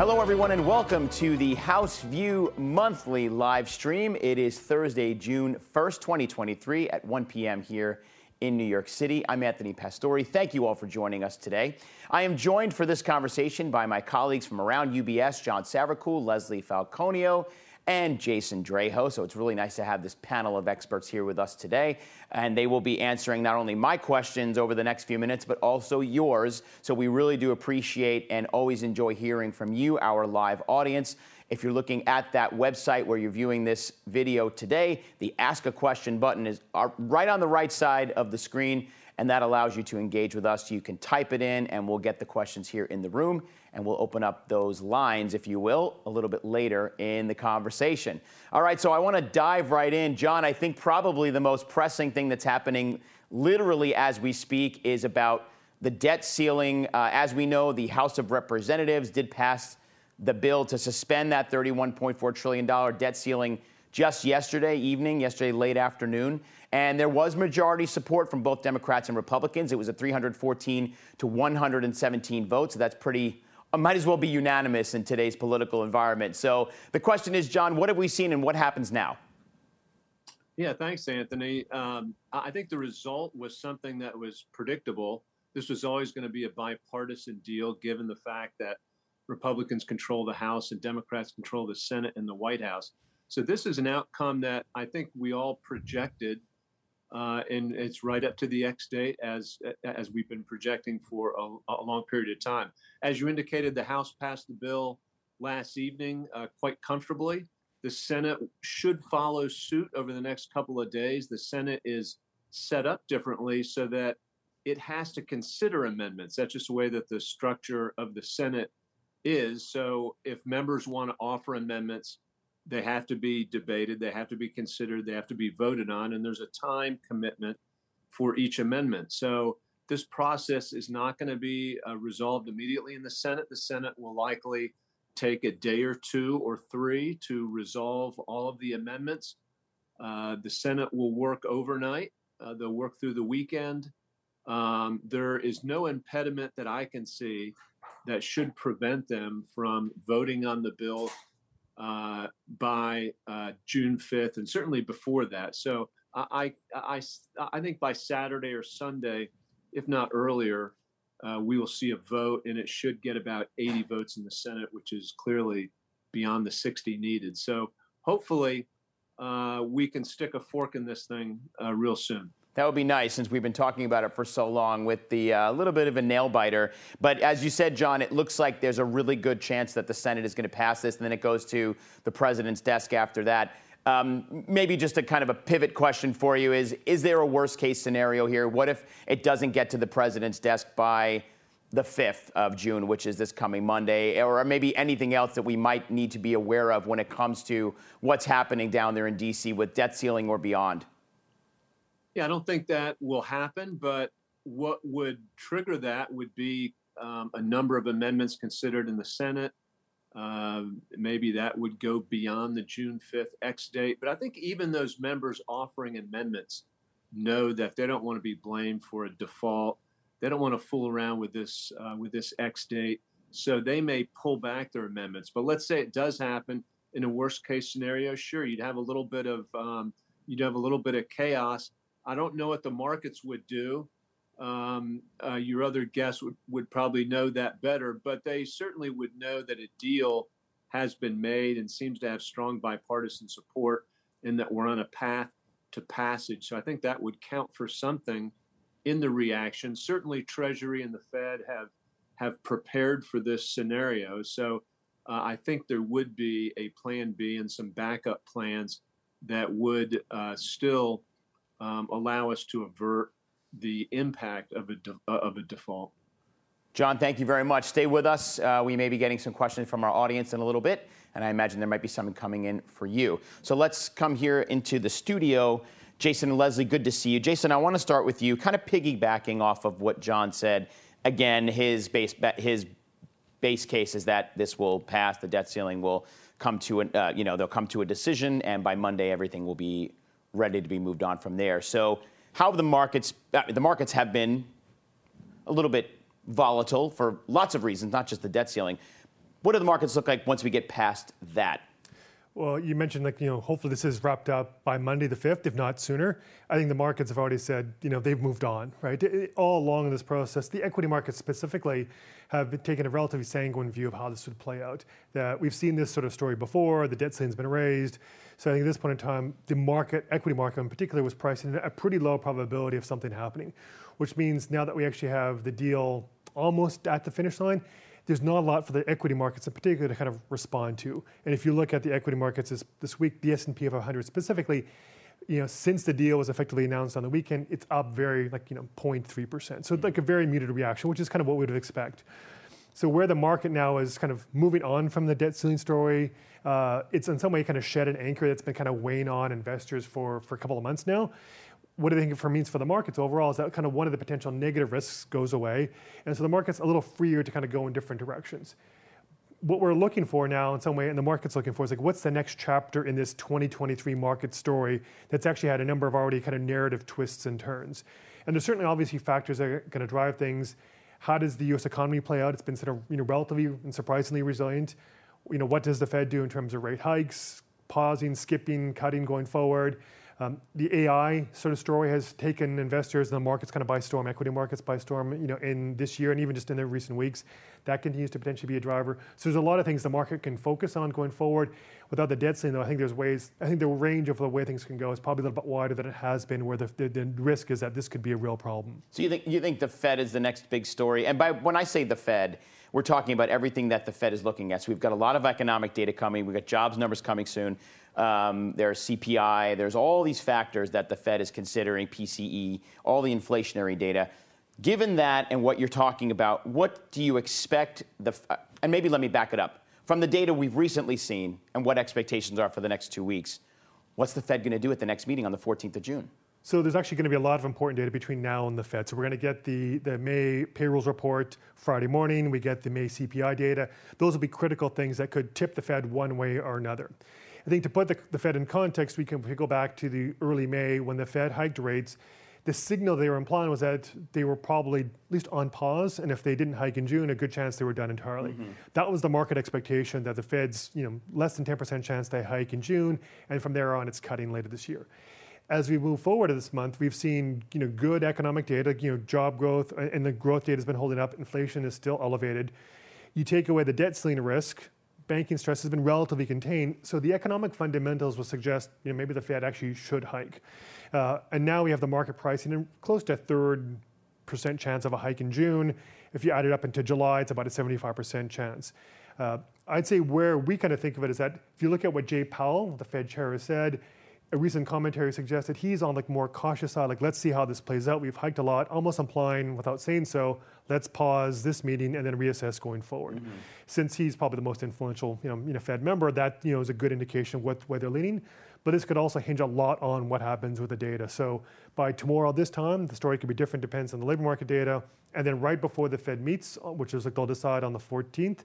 Hello, everyone, and welcome to the House View monthly live stream. It is Thursday, June 1st, 2023, at 1 p.m. here in New York City. I'm Anthony Pastore. Thank you all for joining us today. I am joined for this conversation by my colleagues from around UBS, John Savercool, Leslie Falconio, and Jason Draho. So it's really nice to have this panel of experts here with us today. And they will be answering not only my questions over the next few minutes, but also yours. So we really do appreciate and always enjoy hearing from you, our live audience. If you're looking at that website where you're viewing this video today, the Ask a Question button is uh, right on the right side of the screen, and that allows you to engage with us. You can type it in, and we'll get the questions here in the room and we'll open up those lines, if you will, a little bit later in the conversation. All right, so I want to dive right in. John, I think probably the most pressing thing that's happening literally as we speak is about the debt ceiling. Uh, as we know, the House of Representatives did pass the bill to suspend that $31.4 trillion debt ceiling just yesterday evening, yesterday late afternoon. And there was majority support from both Democrats and Republicans. It was a 314 to 117 vote, so that's pretty uh, might as well be unanimous in today's political environment. So the question is, John, what have we seen and what happens now? Yeah, thanks, Anthony. Um, I think the result was something that was predictable. This was always going to be a bipartisan deal, given the fact that Republicans control the House and Democrats control the Senate and the White House. So this is an outcome that I think we all projected uh, and it's right up to the X date as as we've been projecting for a, a, long period of time. As you indicated, the House passed the bill last evening uh, quite comfortably. The Senate should follow suit over the next couple of days. The Senate is set up differently so that it has to consider amendments. That's just the way that the structure of the Senate is. So if members want to offer amendments, they have to be debated, they have to be considered, they have to be voted on, and there's a time commitment for each amendment. So this process is not going to be uh, resolved immediately in the Senate. The Senate will likely take a day or two or three to resolve all of the amendments. Uh, the Senate will work overnight. Uh, they'll work through the weekend. Um, there is no impediment that I can see that should prevent them from voting on the bill uh, by uh, June 5th, and certainly before that. So I, I, I, think by Saturday or Sunday, if not earlier, uh, we will see a vote, and it should get about 80 votes in the Senate, which is clearly beyond the 60 needed. So hopefully, uh, we can stick a fork in this thing uh, real soon. That would be nice since we've been talking about it for so long with the uh, little bit of a nail biter. But as you said, John, it looks like there's a really good chance that the Senate is going to pass this and then it goes to the president's desk after that. Um, maybe just a kind of a pivot question for you is Is there a worst case scenario here? What if it doesn't get to the president's desk by the 5th of June, which is this coming Monday, or maybe anything else that we might need to be aware of when it comes to what's happening down there in D.C. with debt ceiling or beyond? Yeah, I don't think that will happen, but what would trigger that would be um, a number of amendments considered in the Senate. Um, maybe that would go beyond the June 5th X date. But I think even those members offering amendments know that they don't want to be blamed for a default. They don't want to fool around with this uh, with this X date. So they may pull back their amendments. But let's say it does happen in a worst case scenario. Sure, you'd have a little bit of um, you'd have a little bit of chaos I don't know what the markets would do. Um, uh, your other guests would, would probably know that better, but they certainly would know that a deal has been made and seems to have strong bipartisan support and that we're on a path to passage. So I think that would count for something in the reaction. Certainly, Treasury and the Fed have have prepared for this scenario. So uh, I think there would be a plan B and some backup plans that would uh, still um, allow us to avert the impact of a, de- uh, of a default. John, thank you very much. Stay with us. Uh, we may be getting some questions from our audience in a little bit, and I imagine there might be some coming in for you. So let's come here into the studio. Jason and Leslie, good to see you. Jason, I want to start with you, kind of piggybacking off of what John said. Again, his base, his base case is that this will pass, the debt ceiling will come to, a, uh, you know, they'll come to a decision, and by Monday everything will be ready to be moved on from there. So, how have the markets uh, the markets have been a little bit volatile for lots of reasons, not just the debt ceiling. what do the markets look like once we get past that? Well, you mentioned like, you know, hopefully this is wrapped up by Monday the 5th, if not sooner. I think the markets have already said, you know, they've moved on, right? All along in this process, the equity markets specifically have taken a relatively sanguine view of how this would play out. That we've seen this sort of story before, the debt ceiling's been raised. So I think at this point in time, the market, equity market in particular, was pricing a pretty low probability of something happening, which means now that we actually have the deal almost at the finish line, there's not a lot for the equity markets in particular to kind of respond to. And if you look at the equity markets this, this week, the S&P 500 specifically, you know, since the deal was effectively announced on the weekend, it's up very like you know 0.3%. So like a very muted reaction, which is kind of what we would expect. So where the market now is kind of moving on from the debt ceiling story, uh, it's in some way kind of shed an anchor that's been kind of weighing on investors for for a couple of months now what do they think it means for the markets overall is that kind of one of the potential negative risks goes away. And so the market's a little freer to kind of go in different directions. What we're looking for now in some way, and the market's looking for is like, what's the next chapter in this 2023 market story that's actually had a number of already kind of narrative twists and turns. And there's certainly obviously factors that are going to drive things. How does the U.S. economy play out? It's been sort of you know relatively and surprisingly resilient. You know, what does the Fed do in terms of rate hikes, pausing, skipping, cutting going forward? Um, the AI sort of story has taken investors and the markets kind of by storm, equity markets by storm, you know, in this year and even just in the recent weeks. That continues to potentially be a driver. So there's a lot of things the market can focus on going forward. Without the debt ceiling, though, I think there's ways. I think the range of the way things can go is probably a little bit wider than it has been, where the, the, the risk is that this could be a real problem. So you think you think the Fed is the next big story? And by when I say the Fed, we're talking about everything that the Fed is looking at. So we've got a lot of economic data coming. We've got jobs numbers coming soon. Um, there's CPI. There's all these factors that the Fed is considering, PCE, all the inflationary data. Given that and what you're talking about, what do you expect the? Uh, and maybe let me back it up from the data we've recently seen and what expectations are for the next two weeks. What's the Fed going to do at the next meeting on the 14th of June? So there's actually going to be a lot of important data between now and the Fed. So we're going to get the, the May payrolls report Friday morning. We get the May CPI data. Those will be critical things that could tip the Fed one way or another. I think to put the, the Fed in context, we can go back to the early May when the Fed hiked rates. The signal they were implying was that they were probably at least on pause, and if they didn't hike in June, a good chance they were done entirely. Mm-hmm. That was the market expectation that the Fed's, you know, less than 10% chance they hike in June, and from there on, it's cutting later this year as we move forward this month, we've seen you know good economic data, you know job growth, and the growth data has been holding up. Inflation is still elevated. You take away the debt ceiling risk, banking stress has been relatively contained. So the economic fundamentals would suggest you know, maybe the Fed actually should hike. Uh, and now we have the market pricing in close to a third percent chance of a hike in June. If you add it up into July, it's about a 75% chance. Uh, I'd say where we kind of think of it is that if you look at what Jay Powell, the Fed chair, has said, a recent commentary suggested he's on like more cautious side, like let's see how this plays out. We've hiked a lot, almost implying without saying so, let's pause this meeting and then reassess going forward. Mm-hmm. Since he's probably the most influential, you know, you know, Fed member, that you know is a good indication of what where they're leaning. But this could also hinge a lot on what happens with the data. So by tomorrow this time, the story could be different, depends on the labor market data. And then right before the Fed meets, uh, which is like they'll decide on the 14th,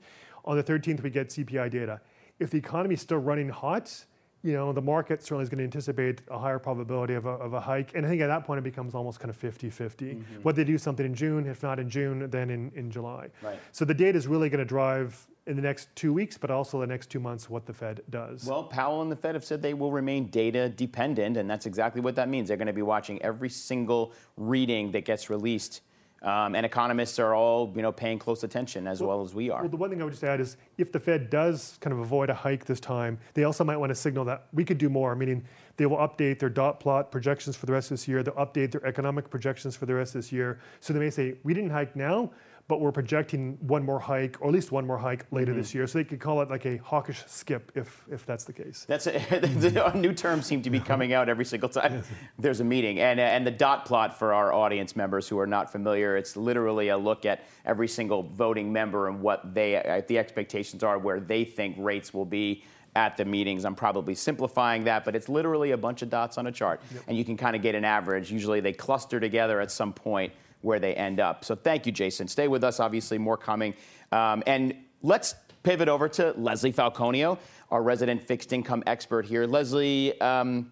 on the 13th we get CPI data. If the economy is still running hot, you know, the market certainly is going to anticipate a higher probability of a, of a hike. And I think at that point it becomes almost kind of 50 50. Mm-hmm. Whether they do something in June, if not in June, then in, in July. Right. So the data is really going to drive in the next two weeks, but also the next two months what the Fed does. Well, Powell and the Fed have said they will remain data dependent, and that's exactly what that means. They're going to be watching every single reading that gets released um, and economists are all, you know, paying close attention as well, well, as we are. Well, the one thing I would just add is if the Fed does kind of avoid a hike this time, they also might want to signal that we could do more, meaning they will update their dot plot projections for the rest of this year. They'll update their economic projections for the rest of this year. So they may say, we didn't hike now, but we're projecting one more hike, or at least one more hike later mm-hmm. this year. So they could call it like a hawkish skip, if if that's the case. That's a, new terms seem to be coming out every single time there's a meeting. And and the dot plot for our audience members who are not familiar, it's literally a look at every single voting member and what they uh, the expectations are, where they think rates will be at the meetings. I'm probably simplifying that, but it's literally a bunch of dots on a chart. Yep. And you can kind of get an average. Usually they cluster together at some point where they end up. So thank you, Jason. Stay with us. Obviously, more coming. Um, and let's pivot over to Leslie Falconio, our resident fixed income expert here. Leslie, um,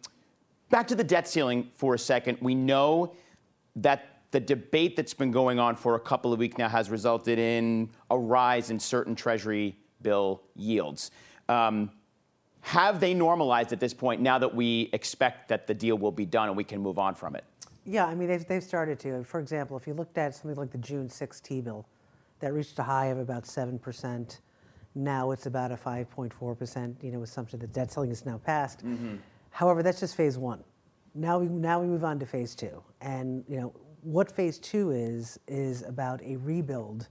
back to the debt ceiling for a second. We know that the debate that's been going on for a couple of weeks now has resulted in a rise in certain Treasury bill yields. Um, have they normalized at this point now that we expect that the deal will be done and we can move on from it? Yeah, I mean, they've, they've started to. For example, if you looked at something like the June 6 T bill, that reached a high of about 7%. Now it's about a 5.4%, you know, assumption that debt ceiling is now passed. Mm-hmm. However, that's just phase one. Now we, now we move on to phase two. And, you know, what phase two is, is about a rebuild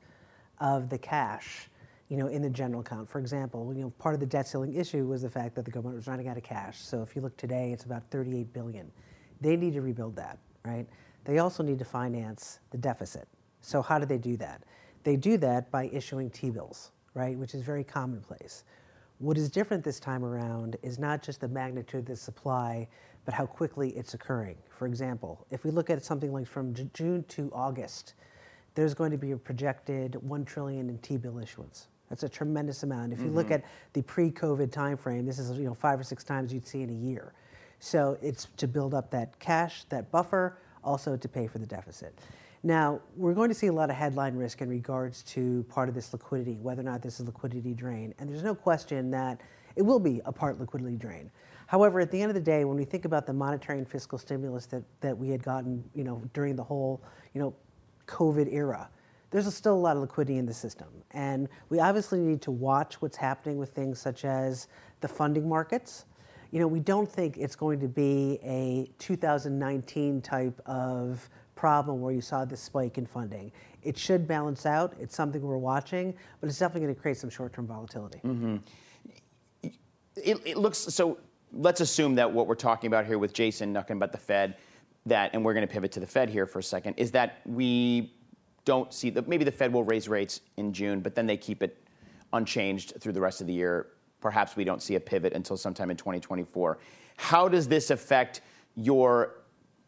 of the cash you know, in the general account. For example, you know, part of the debt ceiling issue was the fact that the government was running out of cash. So if you look today, it's about 38 billion. They need to rebuild that, right? They also need to finance the deficit. So how do they do that? They do that by issuing T-bills, right, which is very commonplace. What is different this time around is not just the magnitude of the supply, but how quickly it's occurring. For example, if we look at something like from June to August, there's going to be a projected 1 trillion in T-bill issuance, that's a tremendous amount. If you mm-hmm. look at the pre-COVID timeframe, this is you know five or six times you'd see in a year. So it's to build up that cash, that buffer, also to pay for the deficit. Now, we're going to see a lot of headline risk in regards to part of this liquidity, whether or not this is liquidity drain. And there's no question that it will be a part liquidity drain. However, at the end of the day, when we think about the monetary and fiscal stimulus that, that we had gotten, you know, during the whole, you know, COVID era, there's still a lot of liquidity in the system. And we obviously need to watch what's happening with things such as the funding markets. You know, we don't think it's going to be a 2019 type of problem where you saw this spike in funding. It should balance out. It's something we're watching, but it's definitely going to create some short-term volatility. Mm-hmm. It, it, looks so. Let's assume that what we're talking about here with Jason talking about the Fed, that, and we're going to pivot to the Fed here for a second, is that we don't see that maybe the Fed will raise rates in June, but then they keep it unchanged through the rest of the year. Perhaps we don't see a pivot until sometime in 2024. How does this affect your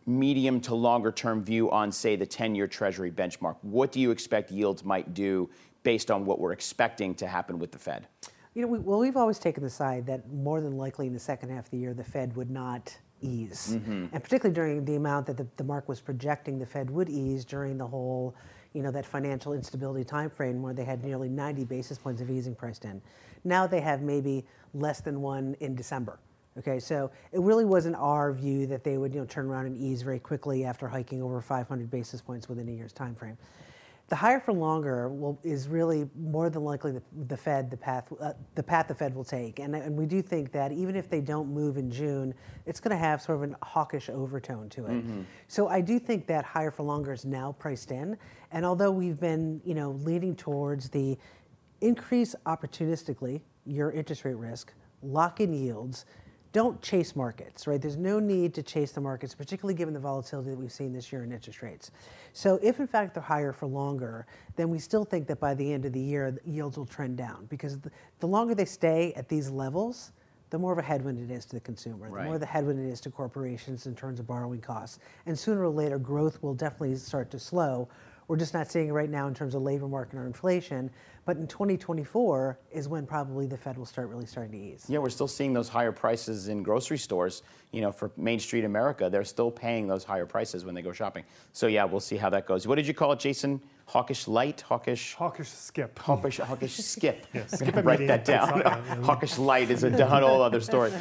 medium to longer term view on, say, the 10 year Treasury benchmark? What do you expect yields might do based on what we're expecting to happen with the Fed? You know, we, well, we've always taken the side that more than likely in the second half of the year, the Fed would not ease. Mm-hmm. And particularly during the amount that the, the market was projecting the Fed would ease during the whole you know, that financial instability time frame where they had nearly 90 basis points of easing priced in. Now they have maybe less than one in December. Okay, so it really wasn't our view that they would you know, turn around and ease very quickly after hiking over 500 basis points within a year's time frame. The higher for longer will, is really more than likely the, the Fed, the path, uh, the path the Fed will take. And, and we do think that even if they don't move in June, it's going to have sort of a hawkish overtone to it. Mm-hmm. So I do think that higher for longer is now priced in. And although we've been, you know, leaning towards the increase opportunistically your interest rate risk, lock in yields, don't chase markets, right? There's no need to chase the markets, particularly given the volatility that we've seen this year in interest rates. So if in fact they're higher for longer, then we still think that by the end of the year, yields will trend down because the, the longer they stay at these levels, the more of a headwind it is to the consumer, right. the more of the headwind it is to corporations in terms of borrowing costs. And sooner or later, growth will definitely start to slow. We're just not seeing it right now in terms of labor market or inflation. But in 2024 is when probably the Fed will start really starting to ease. Yeah, we're still seeing those higher prices in grocery stores. You know, for Main Street America, they're still paying those higher prices when they go shopping. So yeah, we'll see how that goes. What did you call it, Jason? Hawkish light, hawkish. Hawkish skip. Hawkish, hawkish skip. yeah, skip write that down. hawkish light is a whole other story.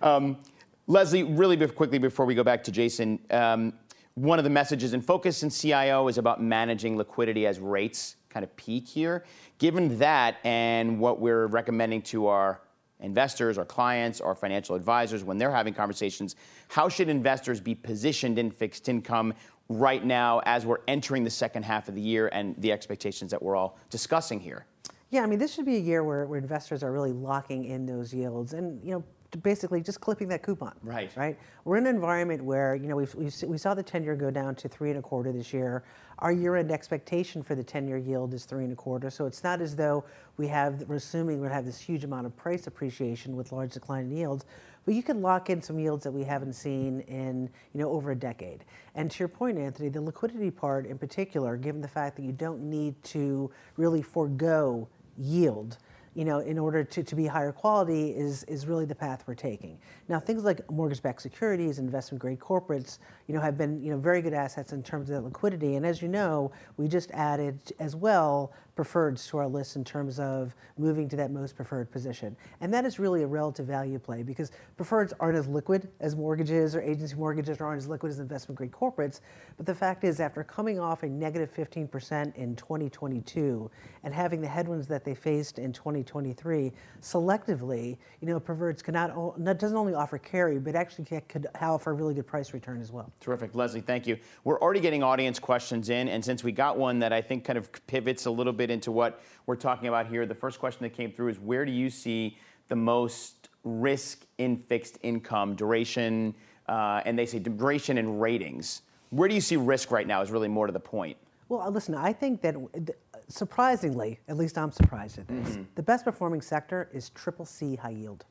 Um, Leslie, really quickly before we go back to Jason, um, one of the messages in focus in CIO is about managing liquidity as rates kind of peak here. Given that and what we're recommending to our investors, our clients, our financial advisors when they're having conversations, how should investors be positioned in fixed income right now as we're entering the second half of the year and the expectations that we're all discussing here? Yeah, I mean, this should be a year where, where investors are really locking in those yields. And, you know, basically just clipping that coupon. Right. Right. We're in an environment where you know we've, we've we saw the ten year go down to three and a quarter this year. Our year end expectation for the ten year yield is three and a quarter. So it's not as though we have we're assuming we're going to have this huge amount of price appreciation with large decline in yields. But you can lock in some yields that we haven't seen in you know over a decade. And to your point, Anthony, the liquidity part in particular, given the fact that you don't need to really forego yield you know, in order to, to be higher quality is, is really the path we're taking. Now, things like mortgage-backed securities, investment-grade corporates, you know, have been, you know, very good assets in terms of that liquidity. And as you know, we just added as well preferreds to our list in terms of moving to that most preferred position. And that is really a relative value play because preferreds aren't as liquid as mortgages or agency mortgages or aren't as liquid as investment grade corporates. But the fact is, after coming off a negative 15% in 2022 and having the headwinds that they faced in 2023, selectively, you know, preferreds cannot, not, doesn't only offer carry, but actually could offer a really good price return as well. Terrific. Leslie, thank you. We're already getting audience questions in. And since we got one that I think kind of pivots a little bit into what we're talking about here. The first question that came through is where do you see the most risk in fixed income duration? Uh, and they say duration and ratings. Where do you see risk right now? Is really more to the point. Well, listen, I think that surprisingly, at least I'm surprised at this, mm-hmm. the best performing sector is triple C high yield.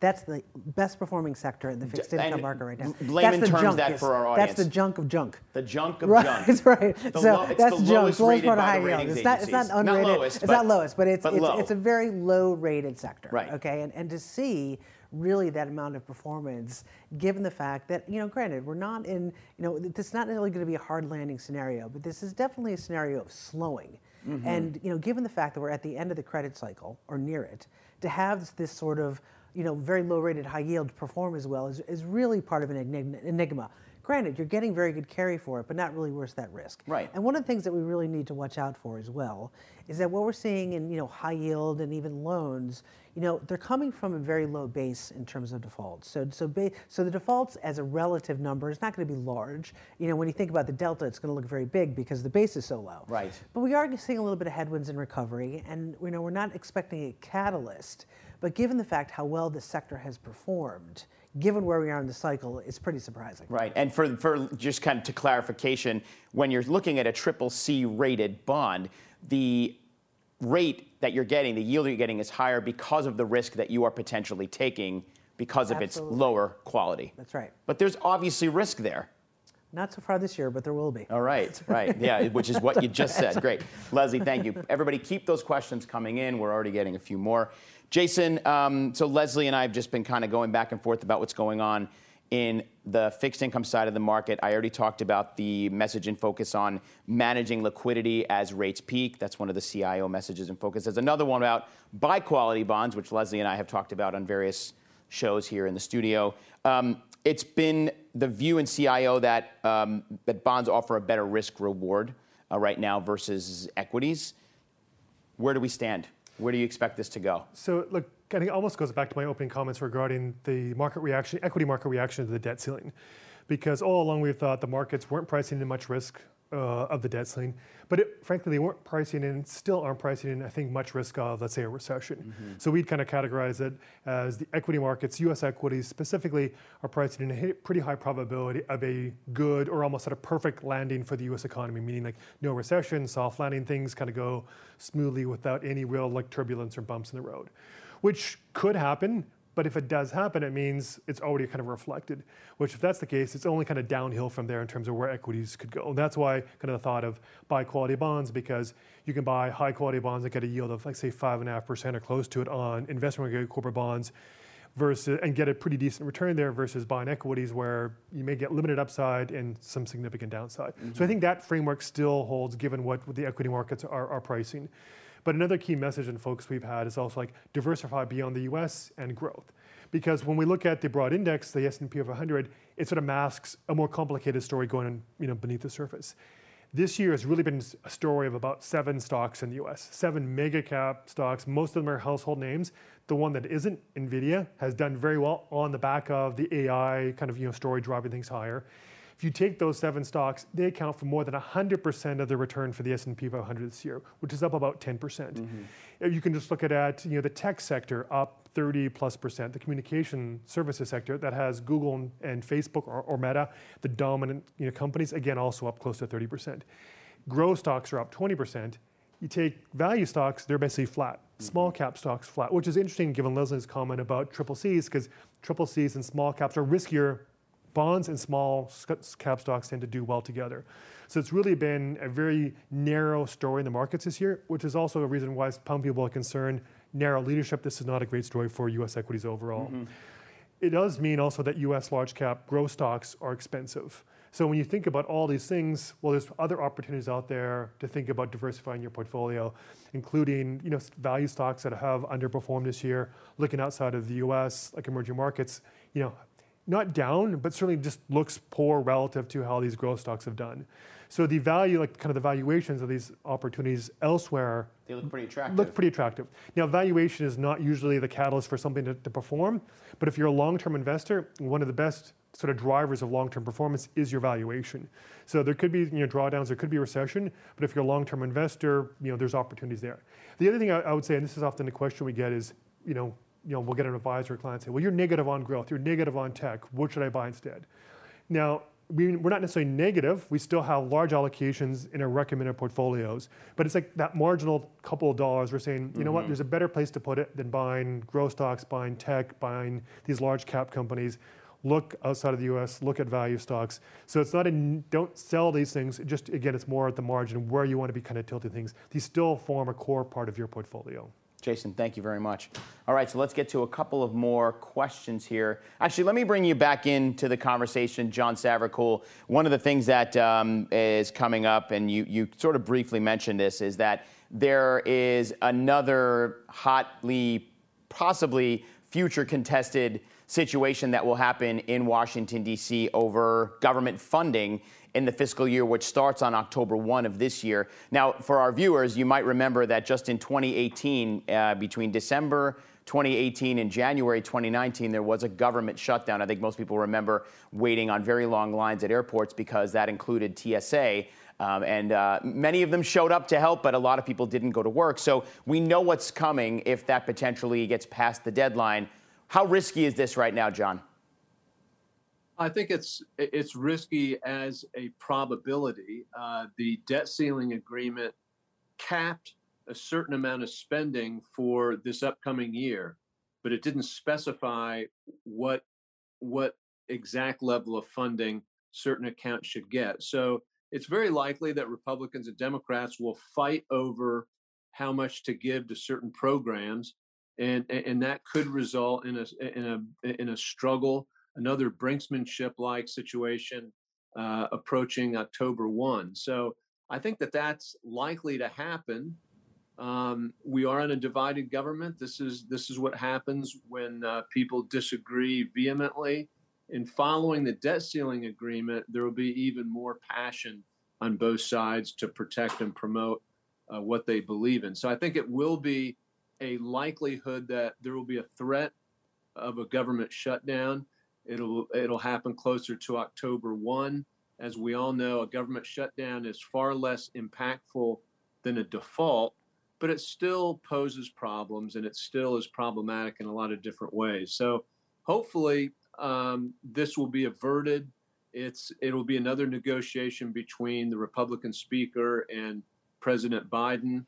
That's the best performing sector in the fixed income and market right now. Layman terms junk, that for our audience. That's the junk of junk. The junk of right, junk. That's right. The so lo- that's the junk. Lowest rated by high yield. ratings it's not, it's not unrated. Not lowest, it's but, not lowest, but it's but it's, it's, a very low rated sector. Right. Okay. And and to see really that amount of performance, given the fact that you know, granted, we're not in you know, this is not really going to be a hard landing scenario, but this is definitely a scenario of slowing. Mm-hmm. And you know, given the fact that we're at the end of the credit cycle or near it, to have this sort of you know, very low rated high yield perform as well is, is really part of an enigma. Granted, you're getting very good carry for it, but not really worth that risk. Right. And one of the things that we really need to watch out for as well is that what we're seeing in you know high yield and even loans, you know, they're coming from a very low base in terms of defaults. So so ba- so the defaults as a relative number is not going to be large. You know, when you think about the delta, it's going to look very big because the base is so low. Right. But we are seeing a little bit of headwinds in recovery, and you know we're not expecting a catalyst. But given the fact how well the sector has performed, given where we are in the cycle, it's pretty surprising. Right. And for, for just kind of to clarification, when you're looking at a triple C rated bond, the rate that you're getting, the yield you're getting is higher because of the risk that you are potentially taking because of Absolutely. its lower quality. That's right. But there's obviously risk there. Not so far this year, but there will be. All right, right. Yeah, which is what you just said. Great. Leslie, thank you. Everybody, keep those questions coming in. We're already getting a few more. Jason, um, so Leslie and I have just been kind of going back and forth about what's going on in the fixed income side of the market. I already talked about the message and focus on managing liquidity as rates peak. That's one of the CIO messages and focus. There's another one about buy quality bonds, which Leslie and I have talked about on various shows here in the studio. Um, it's been the view in CIO that, um, that bonds offer a better risk reward uh, right now versus equities. Where do we stand? Where do you expect this to go? So, look, I think almost goes back to my opening comments regarding the market reaction, equity market reaction to the debt ceiling. Because all along we've thought the markets weren't pricing in much risk uh, of the debt ceiling. But it, frankly, they weren't pricing in, still aren't pricing in, I think, much risk of, let's say, a recession. Mm-hmm. So we'd kind of categorize it as the equity markets, US equities specifically, are pricing in a pretty high probability of a good or almost at a perfect landing for the US economy, meaning like no recession, soft landing, things kind of go smoothly without any real like turbulence or bumps in the road, which could happen but if it does happen, it means it's already kind of reflected, which if that's the case, it's only kind of downhill from there in terms of where equities could go. And that's why kind of the thought of buy quality bonds, because you can buy high quality bonds that get a yield of like say five and a half percent or close to it on investment grade corporate bonds versus and get a pretty decent return there versus buying equities where you may get limited upside and some significant downside. Mm-hmm. So I think that framework still holds given what, what the equity markets are, are pricing. But another key message and focus we've had is also like diversify beyond the U.S. and growth. Because when we look at the broad index, the S&P of 100, it sort of masks a more complicated story going on, you know, beneath the surface. This year has really been a story of about seven stocks in the US, seven mega cap stocks. Most of them are household names. The one that isn't, Nvidia, has done very well on the back of the AI kind of you know story driving things higher. If you take those seven stocks, they account for more than 100% of the return for the S&P 500 this year, which is up about 10%. percent mm hmm You can just look at, at you know, the tech sector up 30 plus percent, the communication services sector that has Google and Facebook or, or Meta, the dominant you know, companies, again, also up close to 30%. Growth stocks are up 20%. You take value stocks, they're basically flat. Mm-hmm. Small cap stocks flat, which is interesting given Leslie's comment about triple Cs, because triple Cs and small caps are riskier bonds and small cap stocks tend to do well together. So it's really been a very narrow story in the markets this year, which is also a reason why some people are concerned. Narrow leadership. This is not a great story for U.S. equities overall. Mm-hmm. It does mean also that U.S. large cap growth stocks are expensive. So when you think about all these things, well, there's other opportunities out there to think about diversifying your portfolio, including you know value stocks that have underperformed this year. Looking outside of the U.S., like emerging markets, you know, not down, but certainly just looks poor relative to how these growth stocks have done. So the value, like kind of the valuations of these opportunities elsewhere, they look pretty attractive. Look pretty attractive. Now, valuation is not usually the catalyst for something to, to perform, but if you're a long-term investor, one of the best sort of drivers of long-term performance is your valuation. So there could be you know drawdowns, there could be recession, but if you're a long-term investor, you know there's opportunities there. The other thing I, I would say, and this is often the question we get, is you know you know we'll get an advisor or client say, well, you're negative on growth, you're negative on tech. What should I buy instead? Now, we, are not necessarily negative. We still have large allocations in our recommended portfolios, but it's like that marginal couple of dollars. We're saying, you know mm-hmm. what? There's a better place to put it than buying growth stocks, buying tech, buying these large cap companies. Look outside of the U.S. Look at value stocks. So it's not a don't sell these things. Just again, it's more at the margin where you want to be kind of tilting things. These still form a core part of your portfolio. Jason, thank you very much. All right, so let's get to a couple of more questions here. Actually, let me bring you back into the conversation, John Savercool. One of the things that um, is coming up, and you, you sort of briefly mentioned this, is that there is another hotly, possibly future contested situation that will happen in Washington, D.C. over government funding in the fiscal year, which starts on October 1 of this year. Now, for our viewers, you might remember that just in 2018, uh, between December 2018 and January 2019, there was a government shutdown. I think most people remember waiting on very long lines at airports because that included TSA. Um, and uh, many of them showed up to help, but a lot of people didn't go to work. So we know what's coming if that potentially gets past the deadline. How risky is this right now, John? I think it's it's risky as a probability. Uh, the debt ceiling agreement capped a certain amount of spending for this upcoming year, but it didn't specify what what exact level of funding certain accounts should get. So it's very likely that Republicans and Democrats will fight over how much to give to certain programs, and and that could result in a in a in a struggle another brinksmanship like situation uh, approaching October 1. So I think that that's likely to happen. Um, we are in a divided government. This is this is what happens when uh, people disagree vehemently. In following the debt ceiling agreement, there will be even more passion on both sides to protect and promote uh, what they believe in. So I think it will be a likelihood that there will be a threat of a government shutdown. It'll it'll happen closer to October 1. As we all know, a government shutdown is far less impactful than a default, but it still poses problems and it still is problematic in a lot of different ways. So hopefully um, this will be averted. It's it'll be another negotiation between the Republican Speaker and President Biden.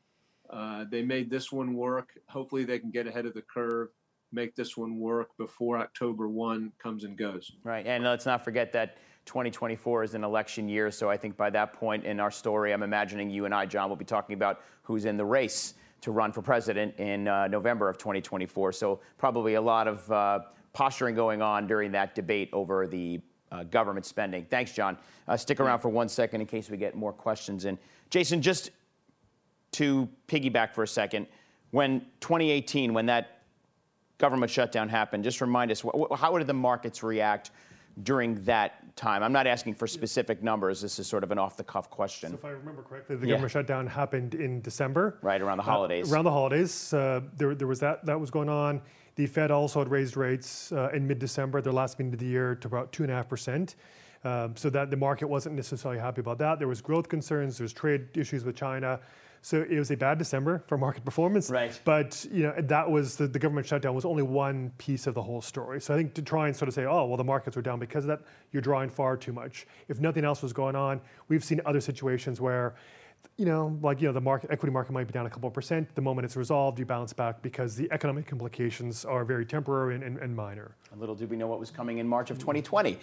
Uh, they made this one work. Hopefully, they can get ahead of the curve make this one work before October 1 comes and goes. Right. And let's not forget that 2024 is an election year. So I think by that point in our story, I'm imagining you and I, John, will be talking about who's in the race to run for president in uh, November of 2024. So probably a lot of uh, posturing going on during that debate over the uh, government spending. Thanks, John. Uh, stick around for one second in case we get more questions And Jason, just to piggyback for a second, when 2018, when that government shutdown happened, just remind us how did the markets react during that time? I'm not asking for specific numbers. This is sort of an off the cuff question. So if I remember correctly, the yeah. government shutdown happened in December. Right, around the uh, holidays. Uh, around the holidays. Uh, there, there was that, that was going on. The Fed also had raised rates uh, in mid December, their last meeting of the year, to about 2.5%. Um, so that the market wasn't necessarily happy about that. There was growth concerns, there's trade issues with China. So it was a bad December for market performance. Right. But you know that was the, the government shutdown was only one piece of the whole story. So I think to try and sort of say, oh well, the markets were down because of that, you're drawing far too much. If nothing else was going on, we've seen other situations where you know, like you know, the market equity market might be down a couple of percent. The moment it's resolved, you bounce back because the economic implications are very temporary and, and, and minor. And little did we know what was coming in March of 2020.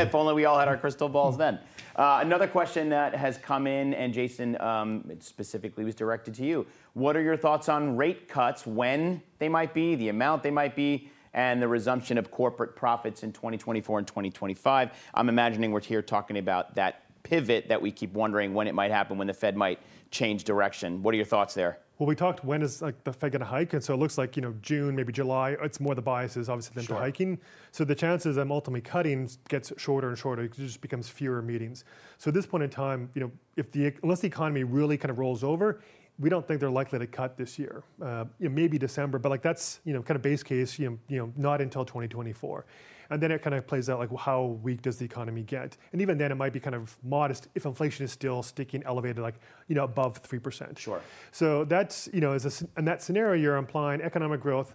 if only we all had our crystal balls then. Uh, another question that has come in, and Jason, um, it specifically was directed to you. What are your thoughts on rate cuts? When they might be, the amount they might be? and the resumption of corporate profits in 2024 and 2025. I'm imagining we're here talking about that pivot that we keep wondering when it might happen, when the Fed might change direction. What are your thoughts there? Well, we talked when is like the Fed going to hike, and so it looks like you know June, maybe July. It's more the biases obviously than sure. hiking. So the chances of ultimately cutting gets shorter and shorter. It just becomes fewer meetings. So at this point in time, you know, if the unless the economy really kind of rolls over, we don't think they're likely to cut this year. Uh, you know, maybe December, but like that's you know kind of base case. You know, you know, not until 2024 and then it kind of plays out like how weak does the economy get? And even then it might be kind of modest if inflation is still sticking elevated like you know above 3% sure. So that's you know as a, in that scenario you're implying economic growth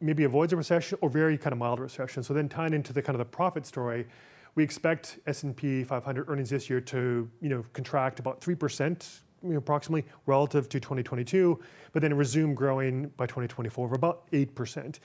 maybe avoids a recession or very kind of mild recession. So then tying into the kind of the profit story we expect S&P 500 earnings this year to you know contract about 3% approximately relative to 2022, but then resume growing by 2024 of about 8%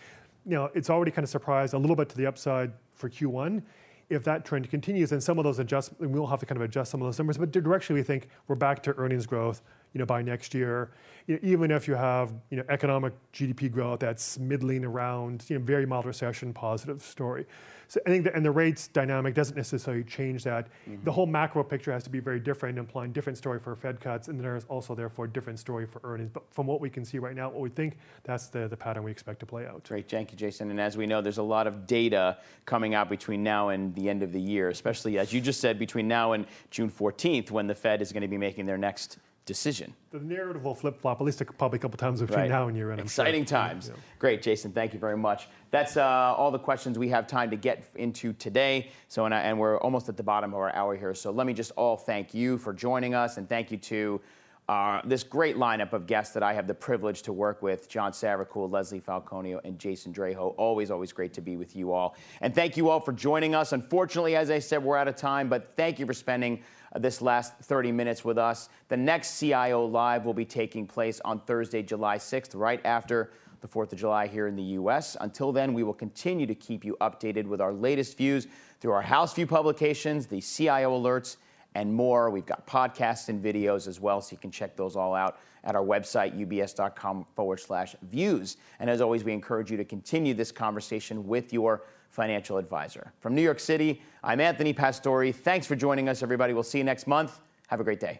you know, it's already kind of surprised a little bit to the upside for Q1. If that trend continues, then some of those adjustments, we'll have to kind of adjust some of those numbers. But directionally, we think we're back to earnings growth, you know, by next year. You know, even if you have, you know, economic GDP growth that's middling around, you know, very mild recession, positive story. So I think, that, and the rates dynamic doesn't necessarily change that. Mm-hmm. The whole macro picture has to be very different, implying different story for Fed cuts, and there's also therefore different story for earnings. But from what we can see right now, what we think, that's the, the pattern we expect to play out. Great, thank you, Jason. And as we know, there's a lot of data coming out between now and the end of the year, especially as you just said, between now and June 14th, when the Fed is going to be making their next decision. The narrative will flip flop at least a, probably a couple times between right. now and year end. Exciting sure. times. Yeah. Great, Jason. Thank you very much. That's uh, all the questions we have time to get into today. So, and, and we're almost at the bottom of our hour here. So, let me just all thank you for joining us, and thank you to uh, this great lineup of guests that I have the privilege to work with John Savercool, Leslie Falconio, and Jason Draho. Always, always great to be with you all. And thank you all for joining us. Unfortunately, as I said, we're out of time, but thank you for spending this last 30 minutes with us. The next CIO Live will be taking place on Thursday, July 6th, right after the 4th of July here in the U.S. Until then, we will continue to keep you updated with our latest views through our House View publications, the CIO alerts, and more. We've got podcasts and videos as well, so you can check those all out at our website, ubs.com forward slash views. And as always, we encourage you to continue this conversation with your financial advisor. From New York City, I'm Anthony Pastore. Thanks for joining us, everybody. We'll see you next month. Have a great day.